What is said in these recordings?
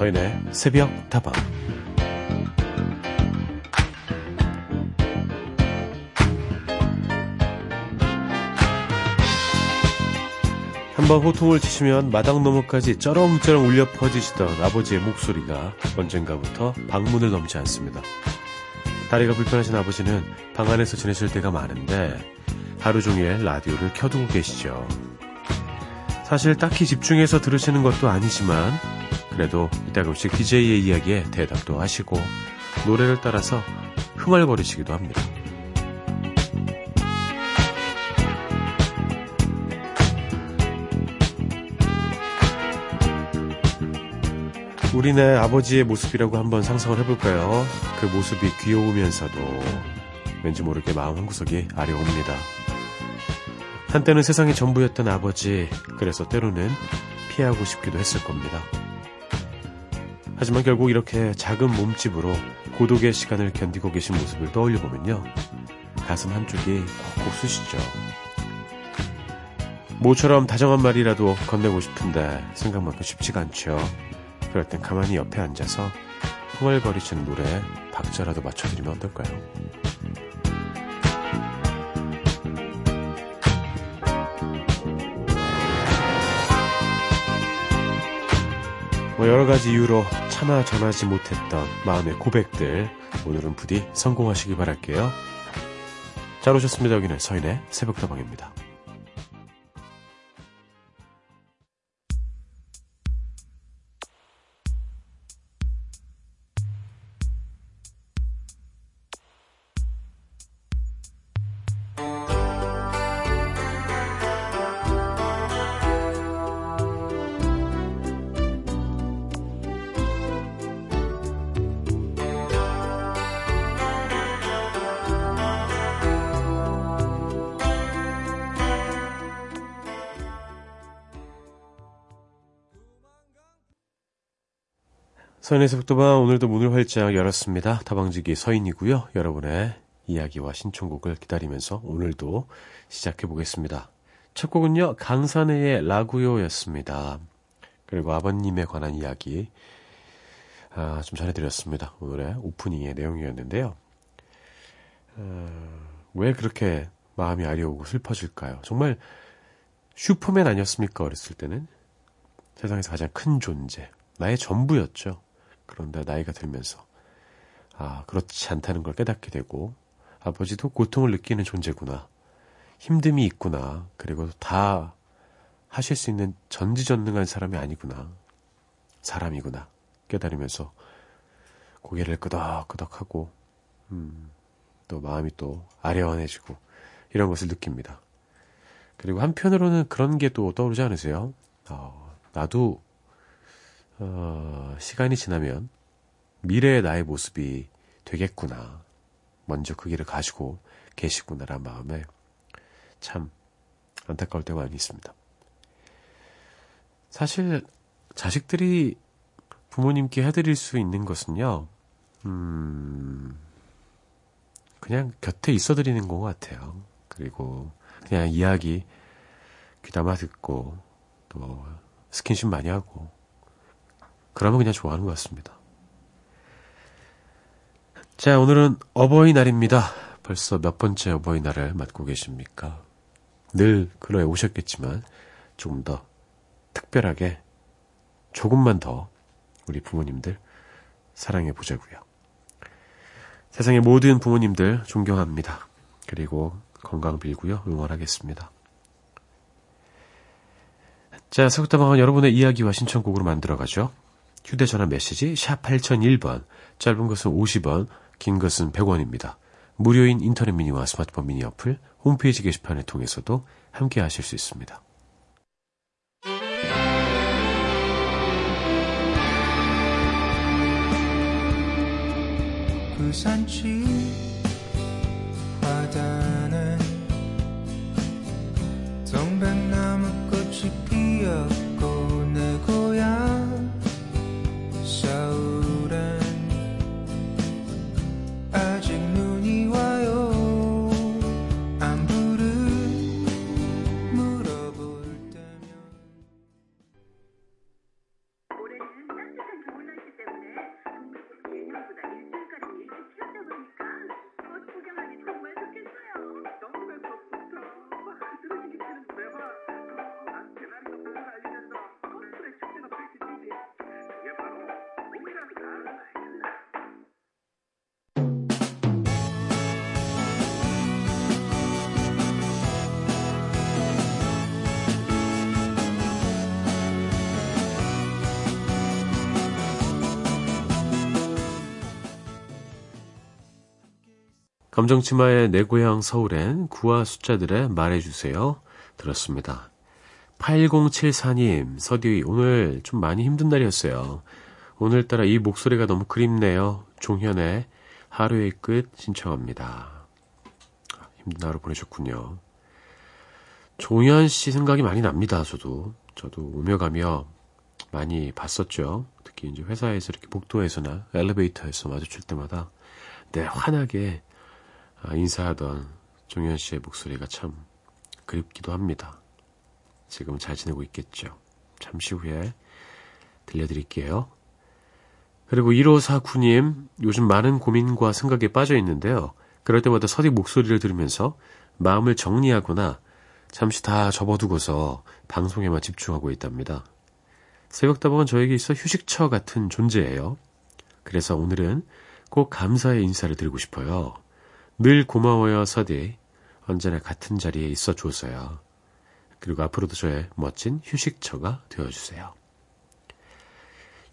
서인의 새벽 다방 한 번 호통을 치시면 마당 너머까지 쩌렁쩌렁 울려 퍼지시던 아버지의 목소리가 언젠가부터 방문을 넘지 않습니다. 다리가 불편하신 아버지는 방 안에서 지내실 때가 많은데 하루 종일 라디오를 켜두고 계시죠. 사실 딱히 집중해서 들으시는 것도 아니지만 그래도 이따금씩 DJ의 이야기에 대답도 하시고 노래를 따라서 흥얼거리시기도 합니다. 우리네 아버지의 모습이라고 한번 상상을 해볼까요? 그 모습이 귀여우면서도 왠지 모르게 마음 한구석이 아려옵니다. 한때는 세상이 전부였던 아버지, 그래서 때로는 피하고 싶기도 했을 겁니다. 하지만 결국 이렇게 작은 몸집으로 고독의 시간을 견디고 계신 모습을 떠올려 보면요. 가슴 한쪽이 콕콕 쑤시죠. 모처럼 다정한 말이라도 건네고 싶은데 생각만큼 쉽지가 않죠. 그럴 땐 가만히 옆에 앉아서 흥얼거리시는 노래에 박자라도 맞춰드리면 어떨까요? 뭐 여러 가지 이유로 차마 전하지 못했던 마음의 고백들 오늘은 부디 성공하시기 바랄게요. 잘 오셨습니다. 여기는 서인의 새벽다방입니다. 서인의 속도방 오늘도 문을 활짝 열었습니다. 다방지기 서인이고요. 여러분의 이야기와 신청곡을 기다리면서 오늘도 시작해 보겠습니다. 첫 곡은요. 강산해의 라구요였습니다. 그리고 아버님에 관한 이야기 아, 좀 전해드렸습니다. 오늘의 오프닝의 내용이었는데요. 어, 왜 그렇게 마음이 아려오고 슬퍼질까요? 정말 슈퍼맨 아니었습니까? 어렸을 때는 세상에서 가장 큰 존재, 나의 전부였죠. 그런데 나이가 들면서. 아 그렇지 않다는 걸 깨닫게 되고 아버지도 고통을 느끼는 존재구나. 힘듦이 있구나. 그리고 다 하실 수 있는 전지전능한 사람이 아니구나. 사람이구나. 깨달으면서 고개를 끄덕끄덕하고 음, 또 마음이 또 아련해지고 이런 것을 느낍니다. 그리고 한편으로는 그런 게 또 떠오르지 않으세요? 어, 나도 어, 시간이 지나면 미래의 나의 모습이 되겠구나. 먼저 그 길을 가지고 계시구나라는 마음에 참 안타까울 때가 많이 있습니다. 사실 자식들이 부모님께 해드릴 수 있는 것은요, 음, 그냥 곁에 있어 드리는 것 같아요. 그리고 그냥 이야기 귀담아 듣고 또 스킨십 많이 하고 그러면 그냥 좋아하는 것 같습니다. 자, 오늘은 어버이날입니다. 벌써 몇 번째 어버이날을 맞고 계십니까? 늘 그러해 오셨겠지만 조금 더 특별하게 조금만 더 우리 부모님들 사랑해 보자고요. 세상의 모든 부모님들 존경합니다. 그리고 건강 빌고요. 응원하겠습니다. 자, 서구다방은 여러분의 이야기와 신청곡으로 만들어가죠. 휴대전화 메시지 샵 8001번, 짧은 것은 50원, 긴 것은 100원입니다. 무료인 인터넷 미니와 스마트폰 미니 어플, 홈페이지 게시판을 통해서도 함께 하실 수 있습니다. 부산지 바다는 동백나무 꽃이 피었 감정치마의 내 고향 서울엔 구와 숫자들의 말해주세요. 들었습니다. 8074님, 서디, 오늘 좀 많이 힘든 날이었어요. 오늘따라 이 목소리가 너무 그립네요. 종현의 하루의 끝 신청합니다. 힘든 하루 보내셨군요. 종현 씨 생각이 많이 납니다, 저도. 저도 오며 가며 많이 봤었죠. 특히 이제 회사에서 이렇게 복도에서나 엘리베이터에서 마주칠 때마다 내 환하게 아, 인사하던 종현 씨의 목소리가 참 그립기도 합니다. 지금 잘 지내고 있겠죠. 잠시 후에 들려드릴게요. 그리고 1549님, 요즘 많은 고민과 생각에 빠져 있는데요. 그럴 때마다 서디 목소리를 들으면서 마음을 정리하거나 잠시 다 접어두고서 방송에만 집중하고 있답니다. 새벽다방은 저에게 있어 휴식처 같은 존재예요. 그래서 오늘은 꼭 감사의 인사를 드리고 싶어요. 늘 고마워요, 서디. 언제나 같은 자리에 있어 줘서요. 그리고 앞으로도 저의 멋진 휴식처가 되어주세요.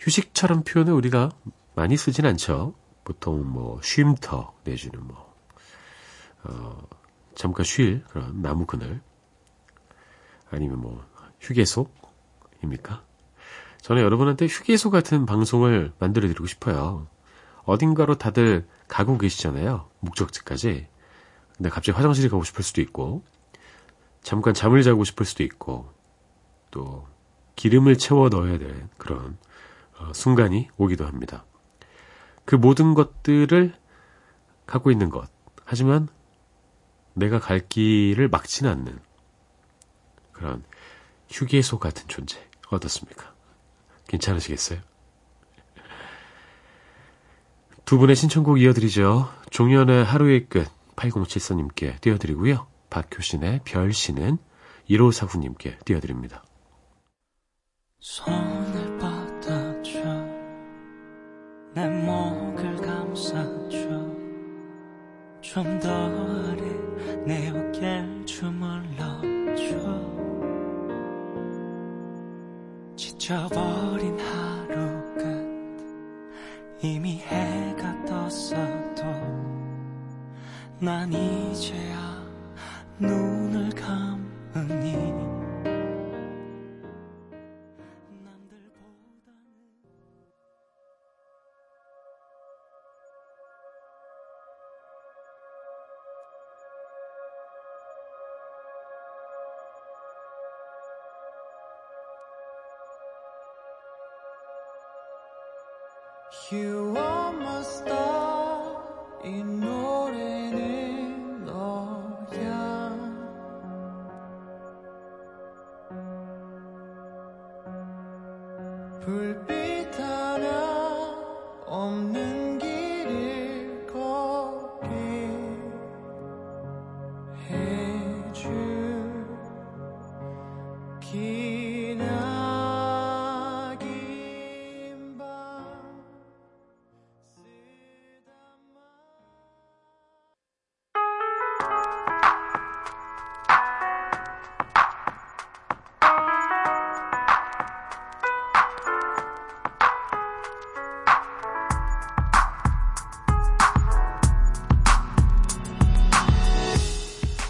휴식처럼 표현을 우리가 많이 쓰진 않죠. 보통 뭐 쉼터 내지는 뭐 어, 잠깐 쉴 그런 나무 그늘 아니면 뭐 휴게소입니까? 저는 여러분한테 휴게소 같은 방송을 만들어 드리고 싶어요. 어딘가로 다들 가고 계시잖아요. 목적지까지. 근데 갑자기 화장실에 가고 싶을 수도 있고, 잠깐 잠을 자고 싶을 수도 있고, 또 기름을 채워 넣어야 될 그런 어, 순간이 오기도 합니다. 그 모든 것들을 갖고 있는 것. 하지만 내가 갈 길을 막지는 않는 그런 휴게소 같은 존재. 어떻습니까? 괜찮으시겠어요? 두 분의 신청곡 이어드리죠. 종현의 하루의 끝 8074님께 띄워드리고요. 박효신의 별신은 1549님께 띄워드립니다. 손을 뻗어줘 내 목을 감싸줘 좀 더 아래 내 어깨를 주물러줘 지쳐버린 이미 해가 떴어도 난 이제야 눈을 감으니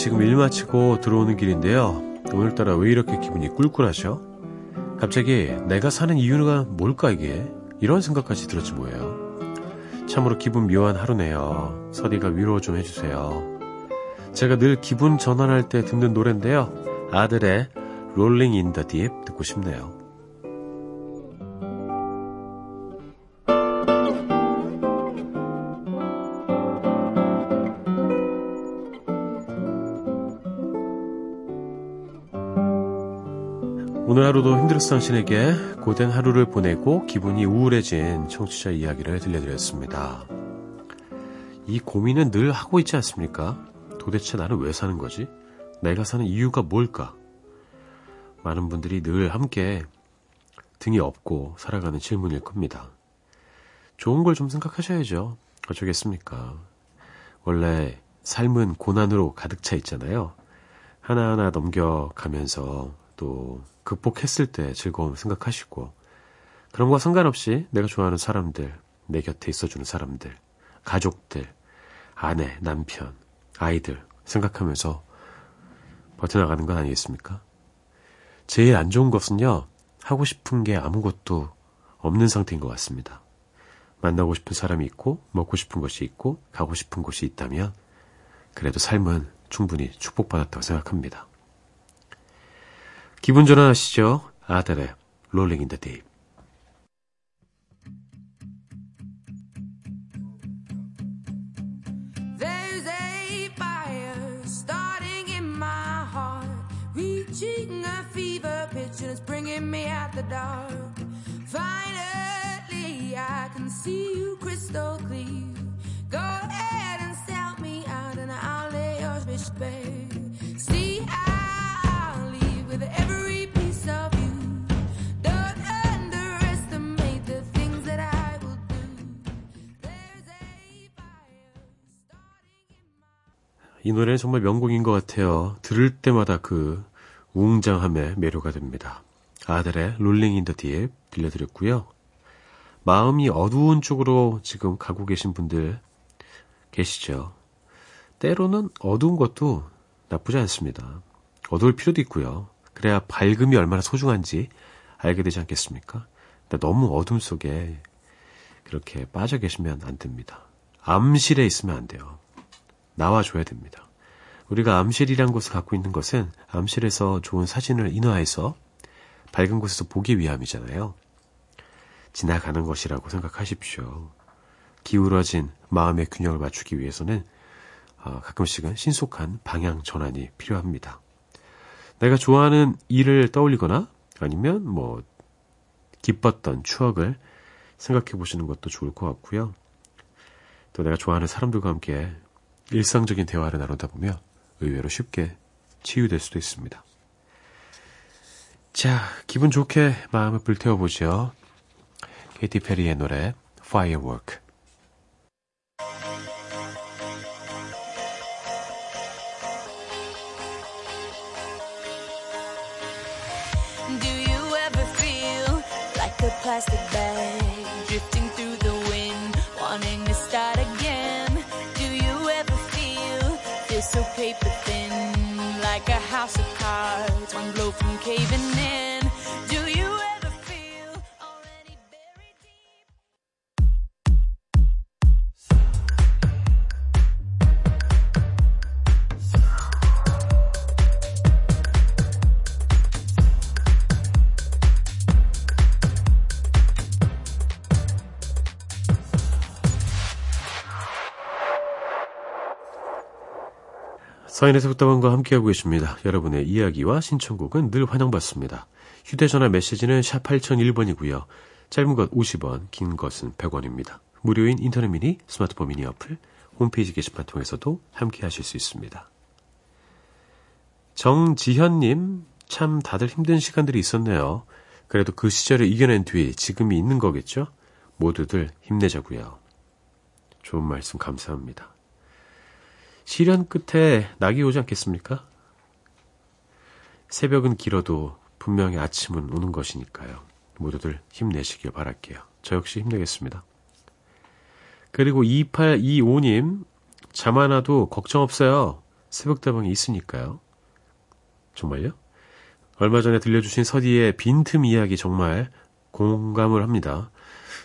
지금 일 마치고 들어오는 길인데요. 오늘따라 왜 이렇게 기분이 꿀꿀하죠? 갑자기 내가 사는 이유가 뭘까 이게? 이런 생각까지 들었지 뭐예요. 참으로 기분 묘한 하루네요. 서디가 위로 좀 해주세요. 제가 늘 기분 전환할 때 듣는 노래인데요. 아들의 Rolling in the Deep 듣고 싶네요. 오늘 하루도 힘들었던 당신에게 고된 하루를 보내고 기분이 우울해진 청취자 이야기를 들려드렸습니다. 이 고민은 늘 하고 있지 않습니까? 도대체 나는 왜 사는 거지? 내가 사는 이유가 뭘까? 많은 분들이 늘 함께 등이 없고 살아가는 질문일 겁니다. 좋은 걸 좀 생각하셔야죠. 어쩌겠습니까? 원래 삶은 고난으로 가득 차 있잖아요. 하나하나 넘겨가면서 또 극복했을 때 즐거움 생각하시고 그런 거와 상관없이 내가 좋아하는 사람들, 내 곁에 있어주는 사람들, 가족들, 아내, 남편, 아이들 생각하면서 버텨나가는 건 아니겠습니까? 제일 안 좋은 것은요, 하고 싶은 게 아무것도 없는 상태인 것 같습니다. 만나고 싶은 사람이 있고, 먹고 싶은 것이 있고, 가고 싶은 곳이 있다면, 그래도 삶은 충분히 축복받았다고 생각합니다. 기분 전환하시죠? 아델의 롤링 인더 데이. bringing me out the dark. Finally, I can see you crystal clear. Go ahead and sell me out, and I'll lay yours fish bare. 이 노래는 정말 명곡인 것 같아요. 들을 때마다 그 웅장함에 매료가 됩니다. 아델의 Rolling in the Deep 들려드렸고요. 마음이 어두운 쪽으로 지금 가고 계신 분들 계시죠. 때로는 어두운 것도 나쁘지 않습니다. 어두울 필요도 있고요. 그래야 밝음이 얼마나 소중한지 알게 되지 않겠습니까? 너무 어둠 속에 그렇게 빠져 계시면 안 됩니다. 암실에 있으면 안 돼요. 나와줘야 됩니다. 우리가 암실이란 곳을 갖고 있는 것은 암실에서 좋은 사진을 인화해서 밝은 곳에서 보기 위함이잖아요. 지나가는 것이라고 생각하십시오. 기울어진 마음의 균형을 맞추기 위해서는 어, 가끔씩은 신속한 방향 전환이 필요합니다. 내가 좋아하는 일을 떠올리거나 아니면 뭐 기뻤던 추억을 생각해 보시는 것도 좋을 것 같고요. 또 내가 좋아하는 사람들과 함께 일상적인 대화를 나누다 보면 의외로 쉽게 치유될 수도 있습니다. 자, 기분 좋게 마음을 불태워보죠. 케이티 페리의 노래 Firework. Do so paper thin, like a house of cards, one blow from caving in? 서인에서 부탁원과 함께하고 계십니다. 여러분의 이야기와 신청곡은 늘 환영받습니다. 휴대전화 메시지는 샵 8001번이고요. 짧은 것 50원, 긴 것은 100원입니다. 무료인 인터넷 미니, 스마트폰 미니 어플, 홈페이지 게시판 통해서도 함께하실 수 있습니다. 정지현님, 참 다들 힘든 시간들이 있었네요. 그래도 그 시절을 이겨낸 뒤 지금이 있는 거겠죠? 모두들 힘내자고요. 좋은 말씀 감사합니다. 시련 끝에 낙이 오지 않겠습니까? 새벽은 길어도 분명히 아침은 오는 것이니까요. 모두들 힘내시길 바랄게요. 저 역시 힘내겠습니다. 그리고 2825님, 잠 안 와도 걱정 없어요. 새벽다방이 있으니까요. 정말요? 얼마 전에 들려주신 서디의 빈틈 이야기 정말 공감을 합니다.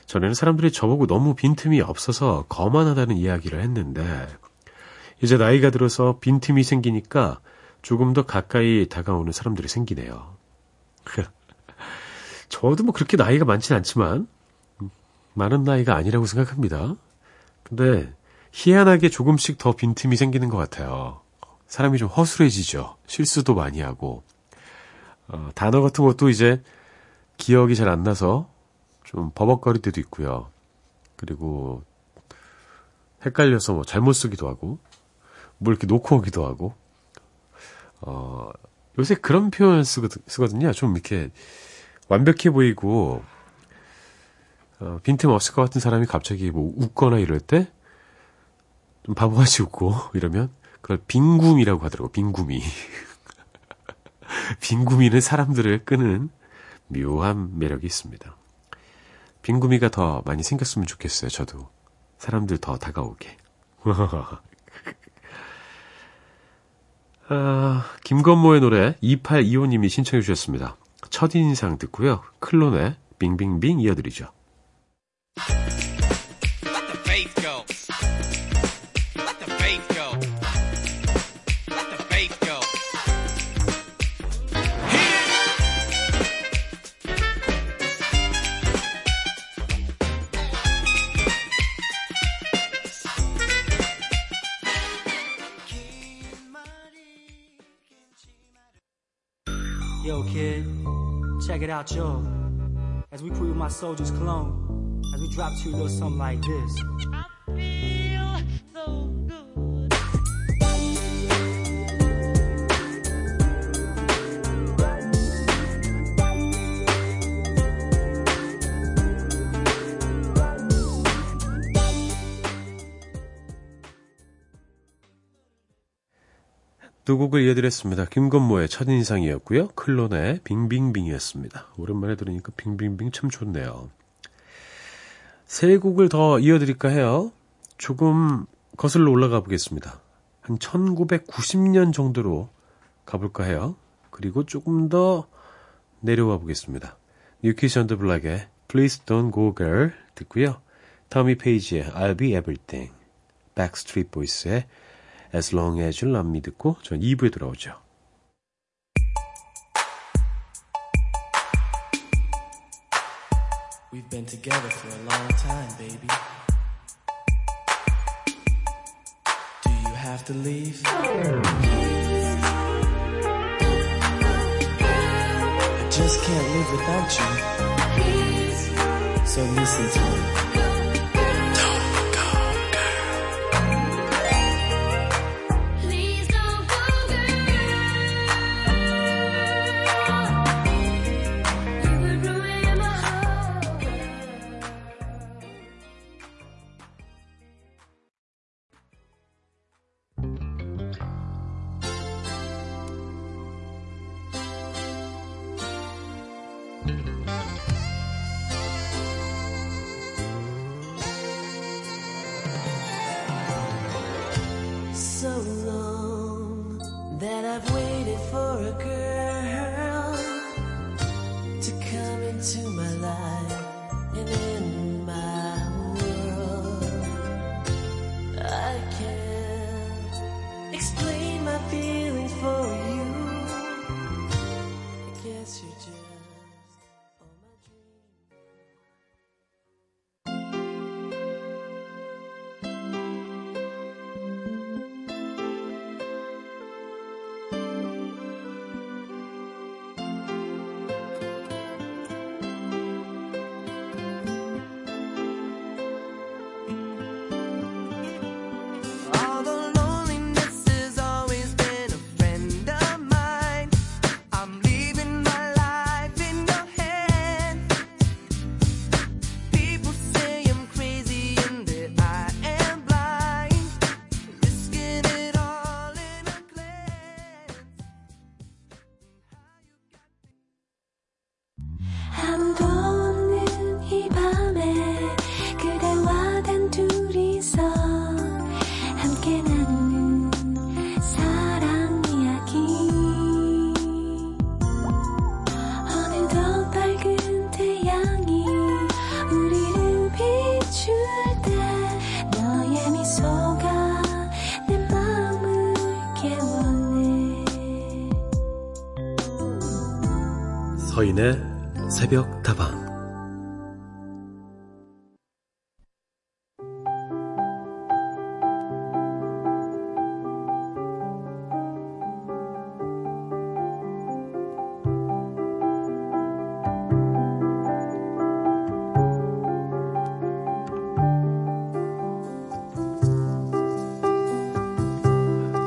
전에는 사람들이 저보고 너무 빈틈이 없어서 거만하다는 이야기를 했는데, 이제 나이가 들어서 빈틈이 생기니까 조금 더 가까이 다가오는 사람들이 생기네요. 저도 뭐 그렇게 나이가 많진 않지만, 많은 나이가 아니라고 생각합니다. 근데 희한하게 조금씩 더 빈틈이 생기는 것 같아요. 사람이 좀 허술해지죠. 실수도 많이 하고. 어, 단어 같은 것도 이제 기억이 잘 안 나서 좀 버벅거릴 때도 있고요. 그리고 헷갈려서 뭐 잘못 쓰기도 하고. 뭘 이렇게 놓고 오기도 하고. 어, 요새 그런 표현 쓰거든, 쓰거든요. 좀 이렇게 완벽해 보이고, 어, 빈틈 없을 것 같은 사람이 갑자기 뭐 웃거나 이럴 때, 좀 바보같이 웃고, 이러면, 그걸 빈구미라고 하더라고, 빈구미. 빈구미는 사람들을 끄는 묘한 매력이 있습니다. 빈구미가 더 많이 생겼으면 좋겠어요, 저도. 사람들 더 다가오게. 아, 김건모의 노래 2825님이 신청해 주셨습니다. 첫인상 듣고요. 클론의 빙빙빙 이어드리죠. Yo, kid, check it out, yo. As we put with my soldiers' clone, as we drop to you little something like this. 두 곡을 이어드렸습니다. 김건모의 첫인상이었고요. 클론의 빙빙빙이었습니다. 오랜만에 들으니까 빙빙빙 참 좋네요. 세 곡을 더 이어드릴까 해요. 조금 거슬러 올라가 보겠습니다. 한 1990년 정도로 가볼까 해요. 그리고 조금 더 내려와 보겠습니다. New Kids on the Block의 Please Don't Go Girl 듣고요. 토미 페이지의 I'll Be Your Everything, Backstreet Boys의 As Long As You Love Me 듣고 전 2부에 돌아오죠. We've been together for a long time, baby. Do you have to leave? I just can't live without you. So listen to me.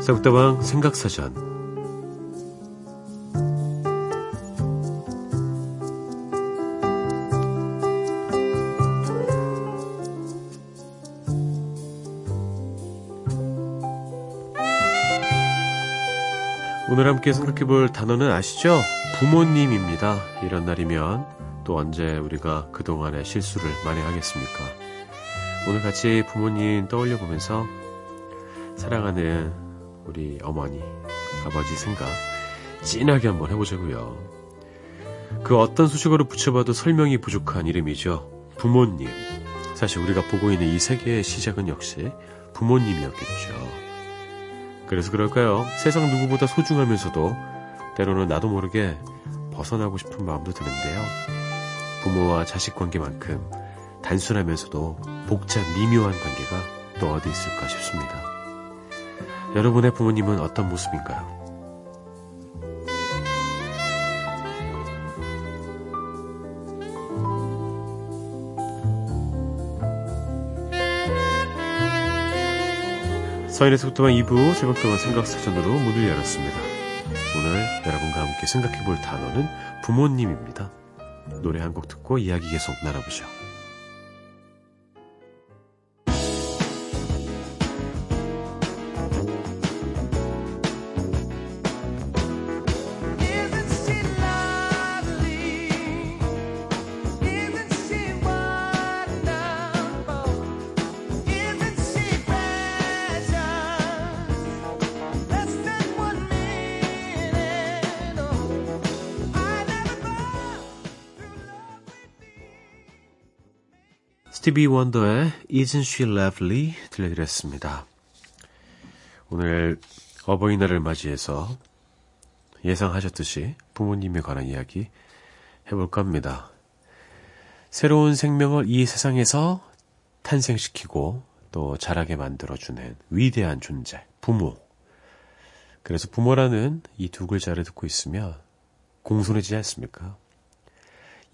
썩다방 생각사전 오늘 함께 생각해 볼 단어는 아시죠? 부모님입니다. 이런 날이면 또 언제 우리가 그동안의 실수를 만회하겠습니까? 오늘 같이 부모님 떠올려 보면서 사랑하는 우리 어머니, 아버지 생각 진하게 한번 해보자고요. 그 어떤 수식어로 붙여봐도 설명이 부족한 이름이죠. 부모님. 사실 우리가 보고 있는 이 세계의 시작은 역시 부모님이었겠죠. 그래서 그럴까요? 세상 누구보다 소중하면서도 때로는 나도 모르게 벗어나고 싶은 마음도 드는데요. 부모와 자식 관계만큼 단순하면서도 복잡 미묘한 관계가 또 어디 있을까 싶습니다. 여러분의 부모님은 어떤 모습인가요? 서인에서 부터만 2부 새벽 동안 생각사전으로 문을 열었습니다. 오늘 여러분과 함께 생각해 볼 단어는 부모님입니다. 노래 한 곡 듣고 이야기 계속 나눠보죠. 스티비 원더의 Isn't She Lovely 들려드렸습니다. 오늘 어버이날을 맞이해서 예상하셨듯이 부모님에 관한 이야기 해볼까 합니다. 새로운 생명을 이 세상에서 탄생시키고 또 자라게 만들어주는 위대한 존재, 부모. 그래서 부모라는 이 두 글자를 듣고 있으면 공손해지지 않습니까?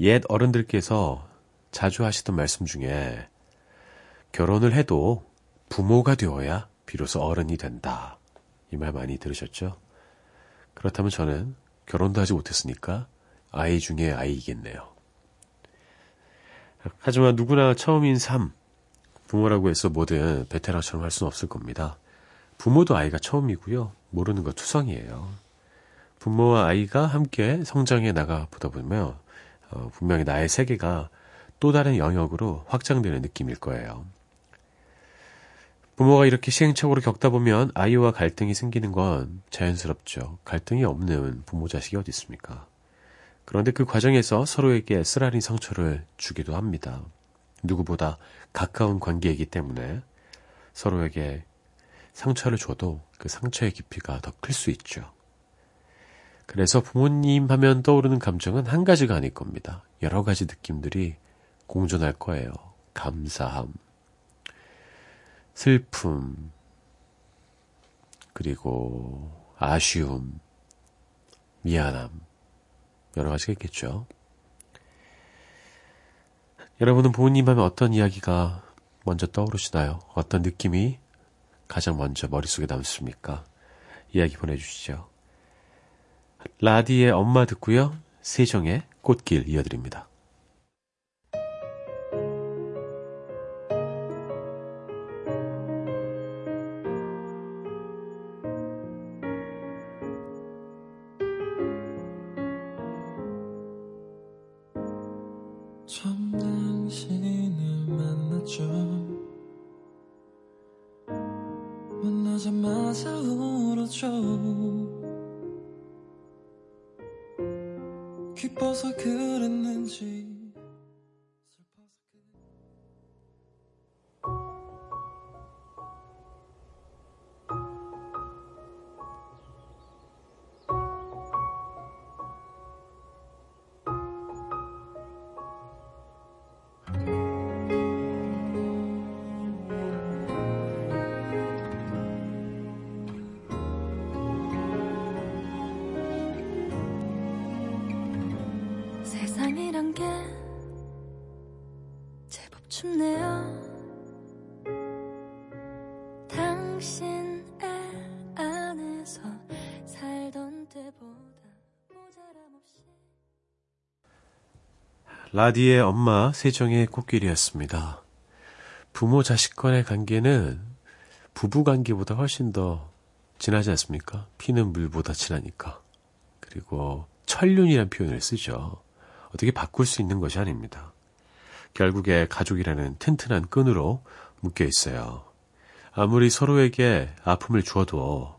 옛 어른들께서 자주 하시던 말씀 중에 결혼을 해도 부모가 되어야 비로소 어른이 된다. 이 말 많이 들으셨죠? 그렇다면 저는 결혼도 하지 못했으니까 아이 중에 아이이겠네요. 하지만 누구나 처음인 삶, 부모라고 해서 뭐든 베테랑처럼 할 수는 없을 겁니다. 부모도 아이가 처음이고요. 모르는 거 투성이에요. 부모와 아이가 함께 성장해 나가 보다 보면 어, 분명히 나의 세계가 또 다른 영역으로 확장되는 느낌일 거예요. 부모가 이렇게 시행착오를 겪다 보면 아이와 갈등이 생기는 건 자연스럽죠. 갈등이 없는 부모 자식이 어디 있습니까? 그런데 그 과정에서 서로에게 쓰라린 상처를 주기도 합니다. 누구보다 가까운 관계이기 때문에 서로에게 상처를 줘도 그 상처의 깊이가 더 클 수 있죠. 그래서 부모님 하면 떠오르는 감정은 한 가지가 아닐 겁니다. 여러 가지 느낌들이 공존할 거예요. 감사함, 슬픔, 그리고 아쉬움, 미안함, 여러 가지가 있겠죠. 여러분은 부모님 하면 어떤 이야기가 먼저 떠오르시나요? 어떤 느낌이 가장 먼저 머릿속에 남습니까? 이야기 보내주시죠. 라디의 엄마 듣고요. 세정의 꽃길 이어드립니다. 라디의 엄마 세정의 꽃길이었습니다. 부모 자식 간의 관계는 부부 관계보다 훨씬 더 진하지 않습니까? 피는 물보다 진하니까. 그리고 천륜이란 표현을 쓰죠. 어떻게 바꿀 수 있는 것이 아닙니다. 결국에 가족이라는 튼튼한 끈으로 묶여 있어요. 아무리 서로에게 아픔을 주어도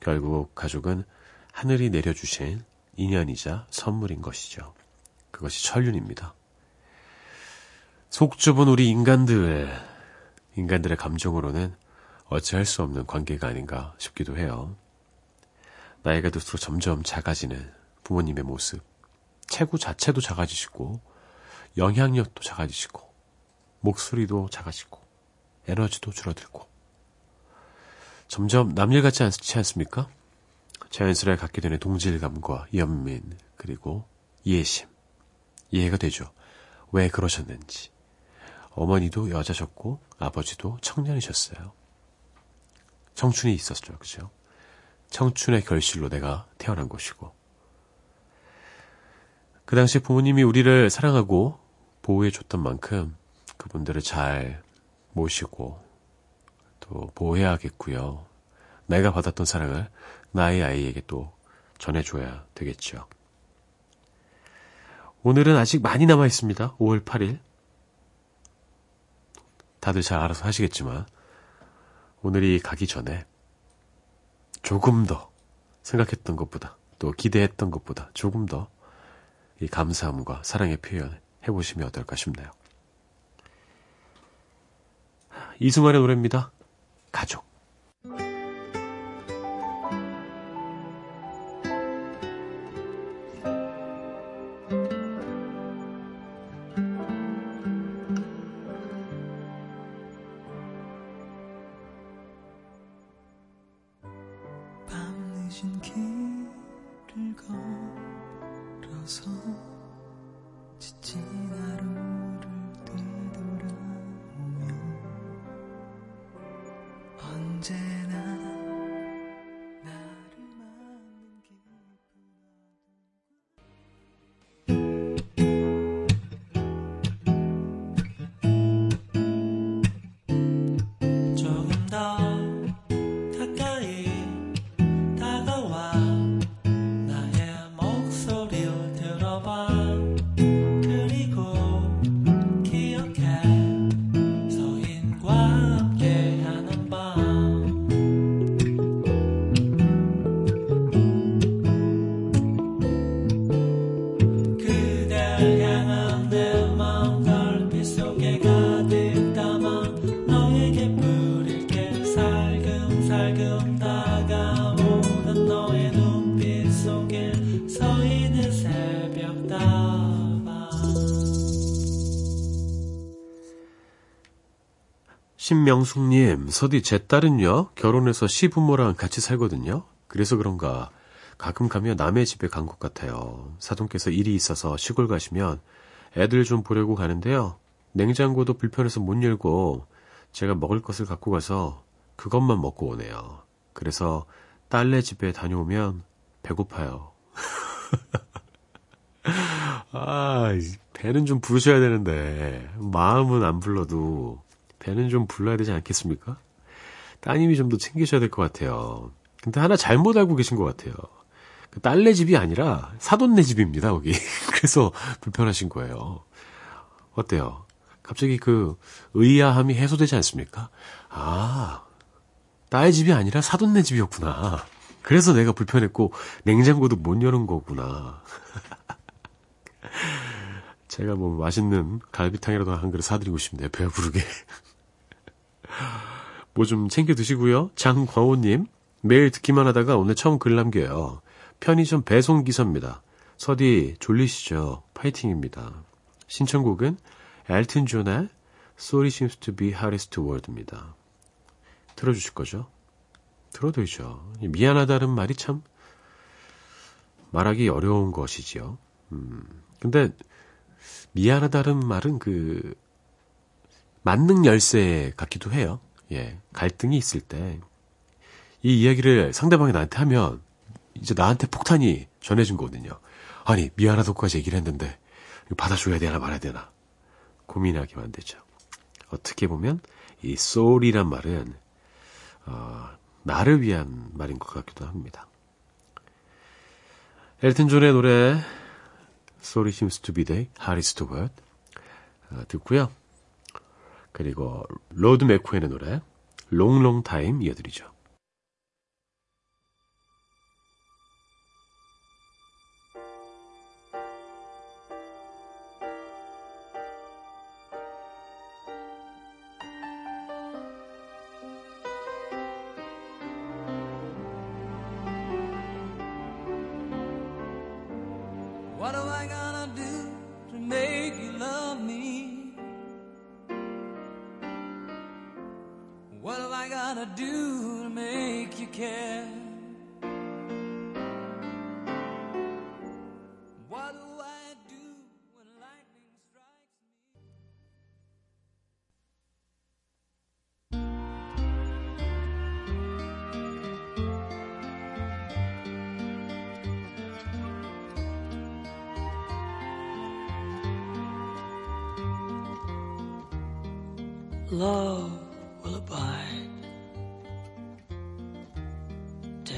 결국 가족은 하늘이 내려주신 인연이자 선물인 것이죠. 그것이 천륜입니다. 속 좁은 우리 인간들, 인간들의 감정으로는 어찌할 수 없는 관계가 아닌가 싶기도 해요. 나이가 들수록 점점 작아지는 부모님의 모습. 체구 자체도 작아지시고, 영향력도 작아지시고, 목소리도 작아지고, 에너지도 줄어들고. 점점 남일 같지 않지 않습니까? 자연스레 갖게 되는 동질감과 연민, 그리고 이해심. 이해가 되죠. 왜 그러셨는지. 어머니도 여자셨고, 아버지도 청년이셨어요. 청춘이 있었죠. 그죠? 청춘의 결실로 내가 태어난 것이고. 그 당시 부모님이 우리를 사랑하고 보호해줬던 만큼 그분들을 잘 모시고 또 보호해야겠고요. 내가 받았던 사랑을 나의 아이에게 또 전해줘야 되겠죠. 오늘은 아직 많이 남아 있습니다. 5월 8일. 다들 잘 알아서 하시겠지만 오늘이 가기 전에 조금 더 생각했던 것보다 또 기대했던 것보다 조금 더 이 감사함과 사랑의 표현 해보시면 어떨까 싶네요. 이승환의 노래입니다. 가족. 신명숙님, 서디 제 딸은요, 결혼해서 시부모랑 같이 살거든요. 그래서 그런가, 가끔 가면 남의 집에 간 것 같아요. 사돈께서 일이 있어서 시골 가시면 애들 좀 보려고 가는데요. 냉장고도 불편해서 못 열고, 제가 먹을 것을 갖고 가서 그것만 먹고 오네요. 그래서 딸네 집에 다녀오면 배고파요. 아, 이 배는 좀 부르셔야 되는데, 마음은 안 불러도, 배는 좀 불러야 되지 않겠습니까? 따님이 좀 더 챙기셔야 될 것 같아요. 근데 하나 잘못 알고 계신 것 같아요. 그 딸네 집이 아니라 사돈네 집입니다, 거기. 그래서 불편하신 거예요. 어때요? 갑자기 그 의아함이 해소되지 않습니까? 아, 딸 집이 아니라 사돈네 집이었구나. 그래서 내가 불편했고 냉장고도 못 여는 거구나. 제가 뭐 맛있는 갈비탕이라도 한 그릇 사드리고 싶네요. 배부르게. 뭐 좀 챙겨 드시고요. 장광호님, 매일 듣기만 하다가 오늘 처음 글 남겨요. 편의점 배송 기사입니다. 서디 졸리시죠? 파이팅입니다. 신청곡은 엘튼 존의 Sorry Seems to be Hardest Word입니다. 들어주실 거죠? 들어도이죠. 미안하다는 말이 참 말하기 어려운 것이지요. 음, 근데 미안하다는 말은 그 만능 열쇠 같기도 해요. 예, 갈등이 있을 때 이 이야기를 상대방이 나한테 하면 이제 나한테 폭탄이 전해진 거거든요. 아니 미안하다고까지 얘기를 했는데 받아줘야 되나 말아야 되나 고민하게 만들죠. 어떻게 보면 이 soul이란 말은 어, 나를 위한 말인 것 같기도 합니다. 엘튼 존의 노래 Sorry Seems to Be the Hardest Word 어, 듣고요. 그리고 로드 맥쿠엔의 노래 Long Time 이어드리죠.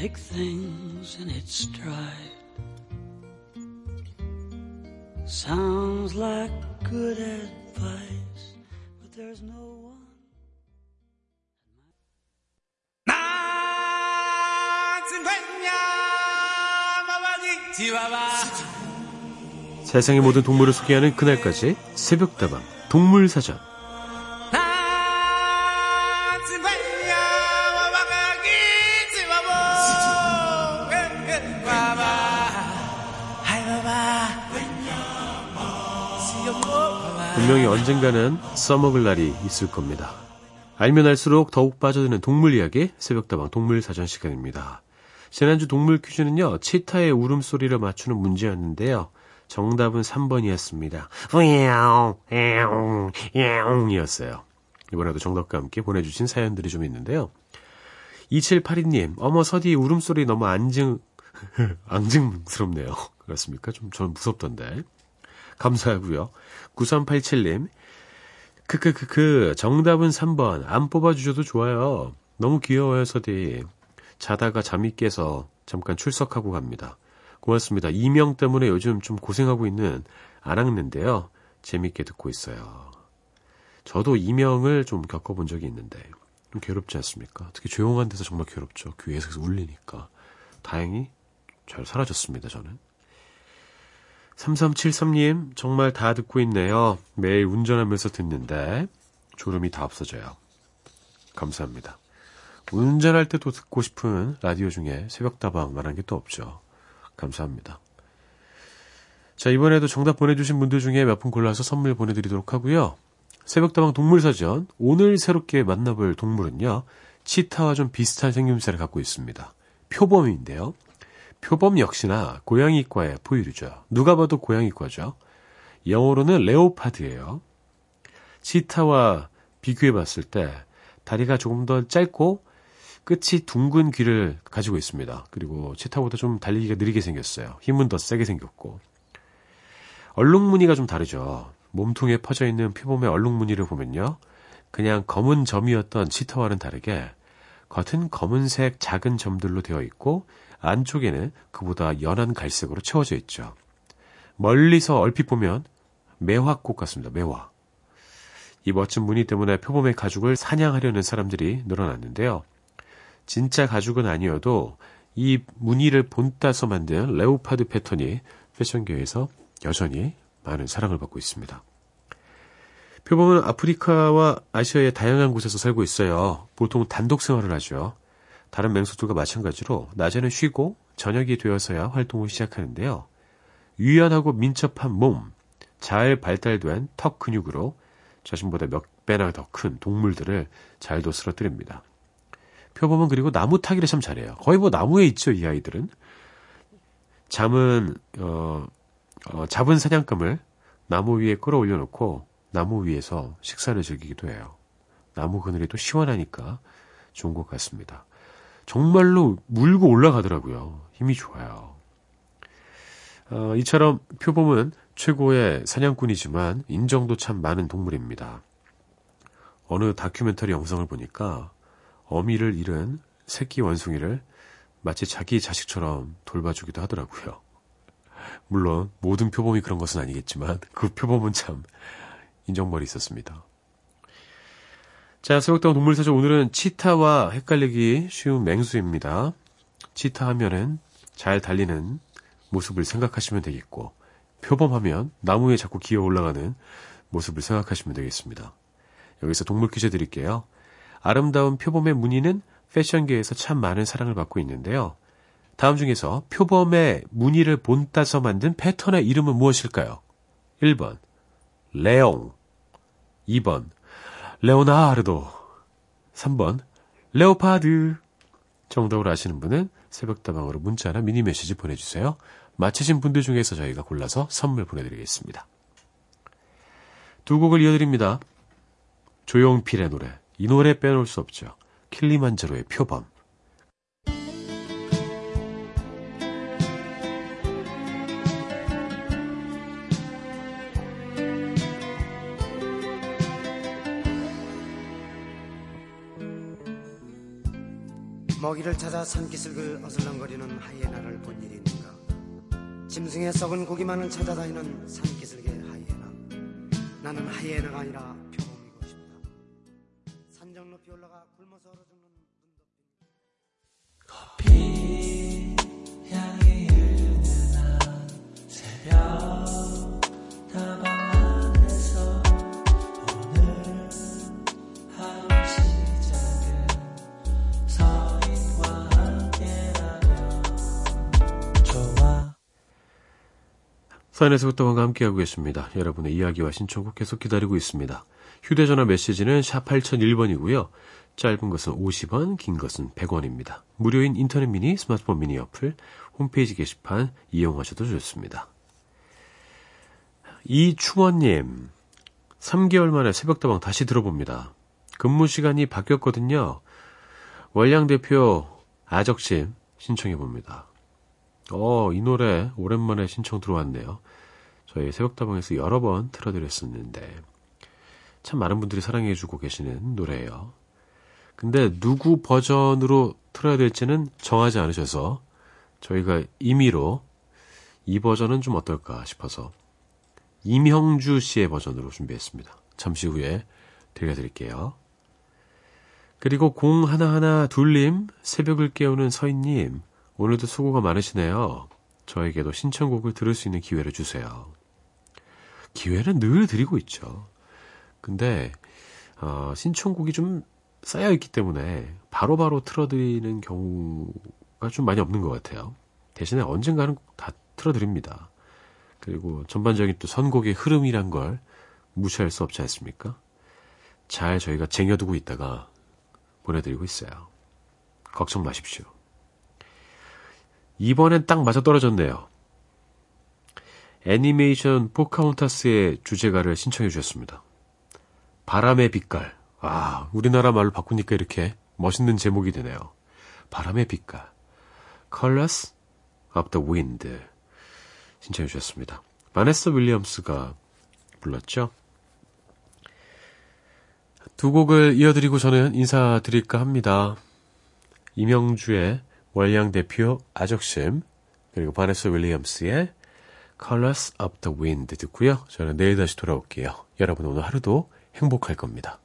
Take things in its stride. Sounds like good advice, but there's no one. 세상의 모든 동물을 소개하는 그날까지 새벽다방 동물사전 분명히 언젠가는 써먹을 날이 있을 겁니다. 알면 알수록 더욱 빠져드는 동물 이야기 새벽다방 동물 사전 시간입니다. 지난주 동물 퀴즈는요, 치타의 울음소리를 맞추는 문제였는데요. 정답은 3번이었습니다. 이었어요. 이번에도 정답과 함께 보내주신 사연들이 좀 있는데요. 2782님, 어머, 서디 울음소리 너무 안증, 앙증스럽네요. 그렇습니까? 좀, 저는 무섭던데. 감사하고요. 9387님, 크크크크, 정답은 3번. 안 뽑아주셔도 좋아요. 너무 귀여워요, 서디. 자다가 잠이 깨서 잠깐 출석하고 갑니다. 고맙습니다. 이명 때문에 요즘 좀 고생하고 있는 안학는데요. 재밌게 듣고 있어요. 저도 이명을 좀 겪어본 적이 있는데 좀 괴롭지 않습니까? 특히 조용한 데서 정말 괴롭죠. 귀에서 울리니까. 다행히 잘 사라졌습니다, 저는. 3373님, 정말 다 듣고 있네요. 매일 운전하면서 듣는데 졸음이 다 없어져요. 감사합니다. 운전할 때도 듣고 싶은 라디오 중에 새벽다방 말한 게 또 없죠. 감사합니다. 자, 이번에도 정답 보내주신 분들 중에 몇 분 골라서 선물 보내드리도록 하고요. 새벽다방 동물사전, 오늘 새롭게 만나볼 동물은요, 치타와 좀 비슷한 생김새를 갖고 있습니다. 표범인데요. 표범 역시나 고양이과의 포유류죠. 누가 봐도 고양이과죠. 영어로는 레오파드예요. 치타와 비교해 봤을 때 다리가 조금 더 짧고 끝이 둥근 귀를 가지고 있습니다. 그리고 치타보다 좀 달리기가 느리게 생겼어요. 힘은 더 세게 생겼고. 얼룩무늬가 좀 다르죠. 몸통에 퍼져 있는 표범의 얼룩무늬를 보면요. 그냥 검은 점이었던 치타와는 다르게 겉은 검은색 작은 점들로 되어 있고 안쪽에는 그보다 연한 갈색으로 채워져 있죠. 멀리서 얼핏 보면 매화꽃 같습니다. 매화. 이 멋진 무늬 때문에 표범의 가죽을 사냥하려는 사람들이 늘어났는데요. 진짜 가죽은 아니어도 이 무늬를 본따서 만든 레오파드 패턴이 패션계에서 여전히 많은 사랑을 받고 있습니다. 표범은 아프리카와 아시아의 다양한 곳에서 살고 있어요. 보통 단독 생활을 하죠. 다른 맹수들과 마찬가지로 낮에는 쉬고 저녁이 되어서야 활동을 시작하는데요. 유연하고 민첩한 몸, 잘 발달된 턱 근육으로 자신보다 몇 배나 더 큰 동물들을 잘도 쓰러뜨립니다. 표범은 그리고 나무 타기를 참 잘해요. 거의 뭐 나무에 있죠, 이 아이들은. 잠은, 어, 어, 잡은 사냥감을 나무 위에 끌어올려 놓고 나무 위에서 식사를 즐기기도 해요. 나무 그늘이 또 시원하니까 좋은 것 같습니다. 정말로 물고 올라가더라고요. 힘이 좋아요. 어, 이처럼 표범은 최고의 사냥꾼이지만 인정도 참 많은 동물입니다. 어느 다큐멘터리 영상을 보니까 어미를 잃은 새끼 원숭이를 마치 자기 자식처럼 돌봐주기도 하더라고요. 물론 모든 표범이 그런 것은 아니겠지만 그 표범은 참 인정머리 있었습니다. 자, 새벽다운 동물사전 오늘은 치타와 헷갈리기 쉬운 맹수입니다. 치타 하면은 잘 달리는 모습을 생각하시면 되겠고 표범하면 나무에 자꾸 기어 올라가는 모습을 생각하시면 되겠습니다. 여기서 동물 퀴즈 드릴게요. 아름다운 표범의 무늬는 패션계에서 참 많은 사랑을 받고 있는데요. 다음 중에서 표범의 무늬를 본따서 만든 패턴의 이름은 무엇일까요? 1번 레옹 2번 레오나르도 3번 레오파드 정답을 아시는 분은 새벽다방으로 문자나 미니 메시지 보내주세요. 맞히신 분들 중에서 저희가 골라서 선물 보내드리겠습니다. 두 곡을 이어드립니다. 조용필의 노래 이 노래 빼놓을 수 없죠. 킬리만자로의 표범 먹이를 찾아 산기슭을 어슬렁거리는 하이에나를 본 일이 있는가? 짐승의 썩은 고기만을 찾아다니는 산기슭의 하이에나. 나는 하이에나가 아니라 표범이고 싶다. 산정 높이 올라가 굶어서 얼어 죽는 커피 향이 흐르는 새벽 사인에서 부터와 함께하고 계십니다. 여러분의 이야기와 신청곡 계속 기다리고 있습니다. 휴대전화 메시지는 샵 8001번이고요. 짧은 것은 50원, 긴 것은 100원입니다. 무료인 인터넷 미니, 스마트폰 미니 어플, 홈페이지 게시판 이용하셔도 좋습니다. 이충원님, 3개월 만에 새벽다방 다시 들어봅니다. 근무 시간이 바뀌었거든요. 월량 대표 아적심 신청해 봅니다. 어, 이 노래 오랜만에 신청 들어왔네요. 저희 새벽다방에서 여러 번 틀어드렸었는데 참 많은 분들이 사랑해주고 계시는 노래예요. 근데 누구 버전으로 틀어야 될지는 정하지 않으셔서 저희가 임의로 이 버전은 좀 어떨까 싶어서 임형주 씨의 버전으로 준비했습니다. 잠시 후에 들려드릴게요. 그리고 공 하나하나 둘님, 새벽을 깨우는 서인님, 오늘도 수고가 많으시네요. 저에게도 신청곡을 들을 수 있는 기회를 주세요. 기회는 늘 드리고 있죠. 근데 어, 신청곡이 좀 쌓여 있기 때문에 바로바로 틀어드리는 경우가 좀 많이 없는 것 같아요. 대신에 언젠가는 꼭다 틀어드립니다. 그리고 전반적인 또 선곡의 흐름이란 걸 무시할 수 없지 않습니까? 잘 저희가 쟁여두고 있다가 보내드리고 있어요. 걱정 마십시오. 이번엔 딱 맞아 떨어졌네요. 애니메이션 포카운타스의 주제가를 신청해 주셨습니다. 바람의 빛깔. 아, 우리나라 말로 바꾸니까 이렇게 멋있는 제목이 되네요. 바람의 빛깔. Colors of the Wind. 신청해 주셨습니다. 바네스 윌리엄스가 불렀죠. 두 곡을 이어드리고 저는 인사드릴까 합니다. 이명주의 월량 대표 아적심 그리고 바네스 윌리엄스의 Colors of the Wind 듣고요. 저는 내일 다시 돌아올게요. 여러분 오늘 하루도 행복할 겁니다.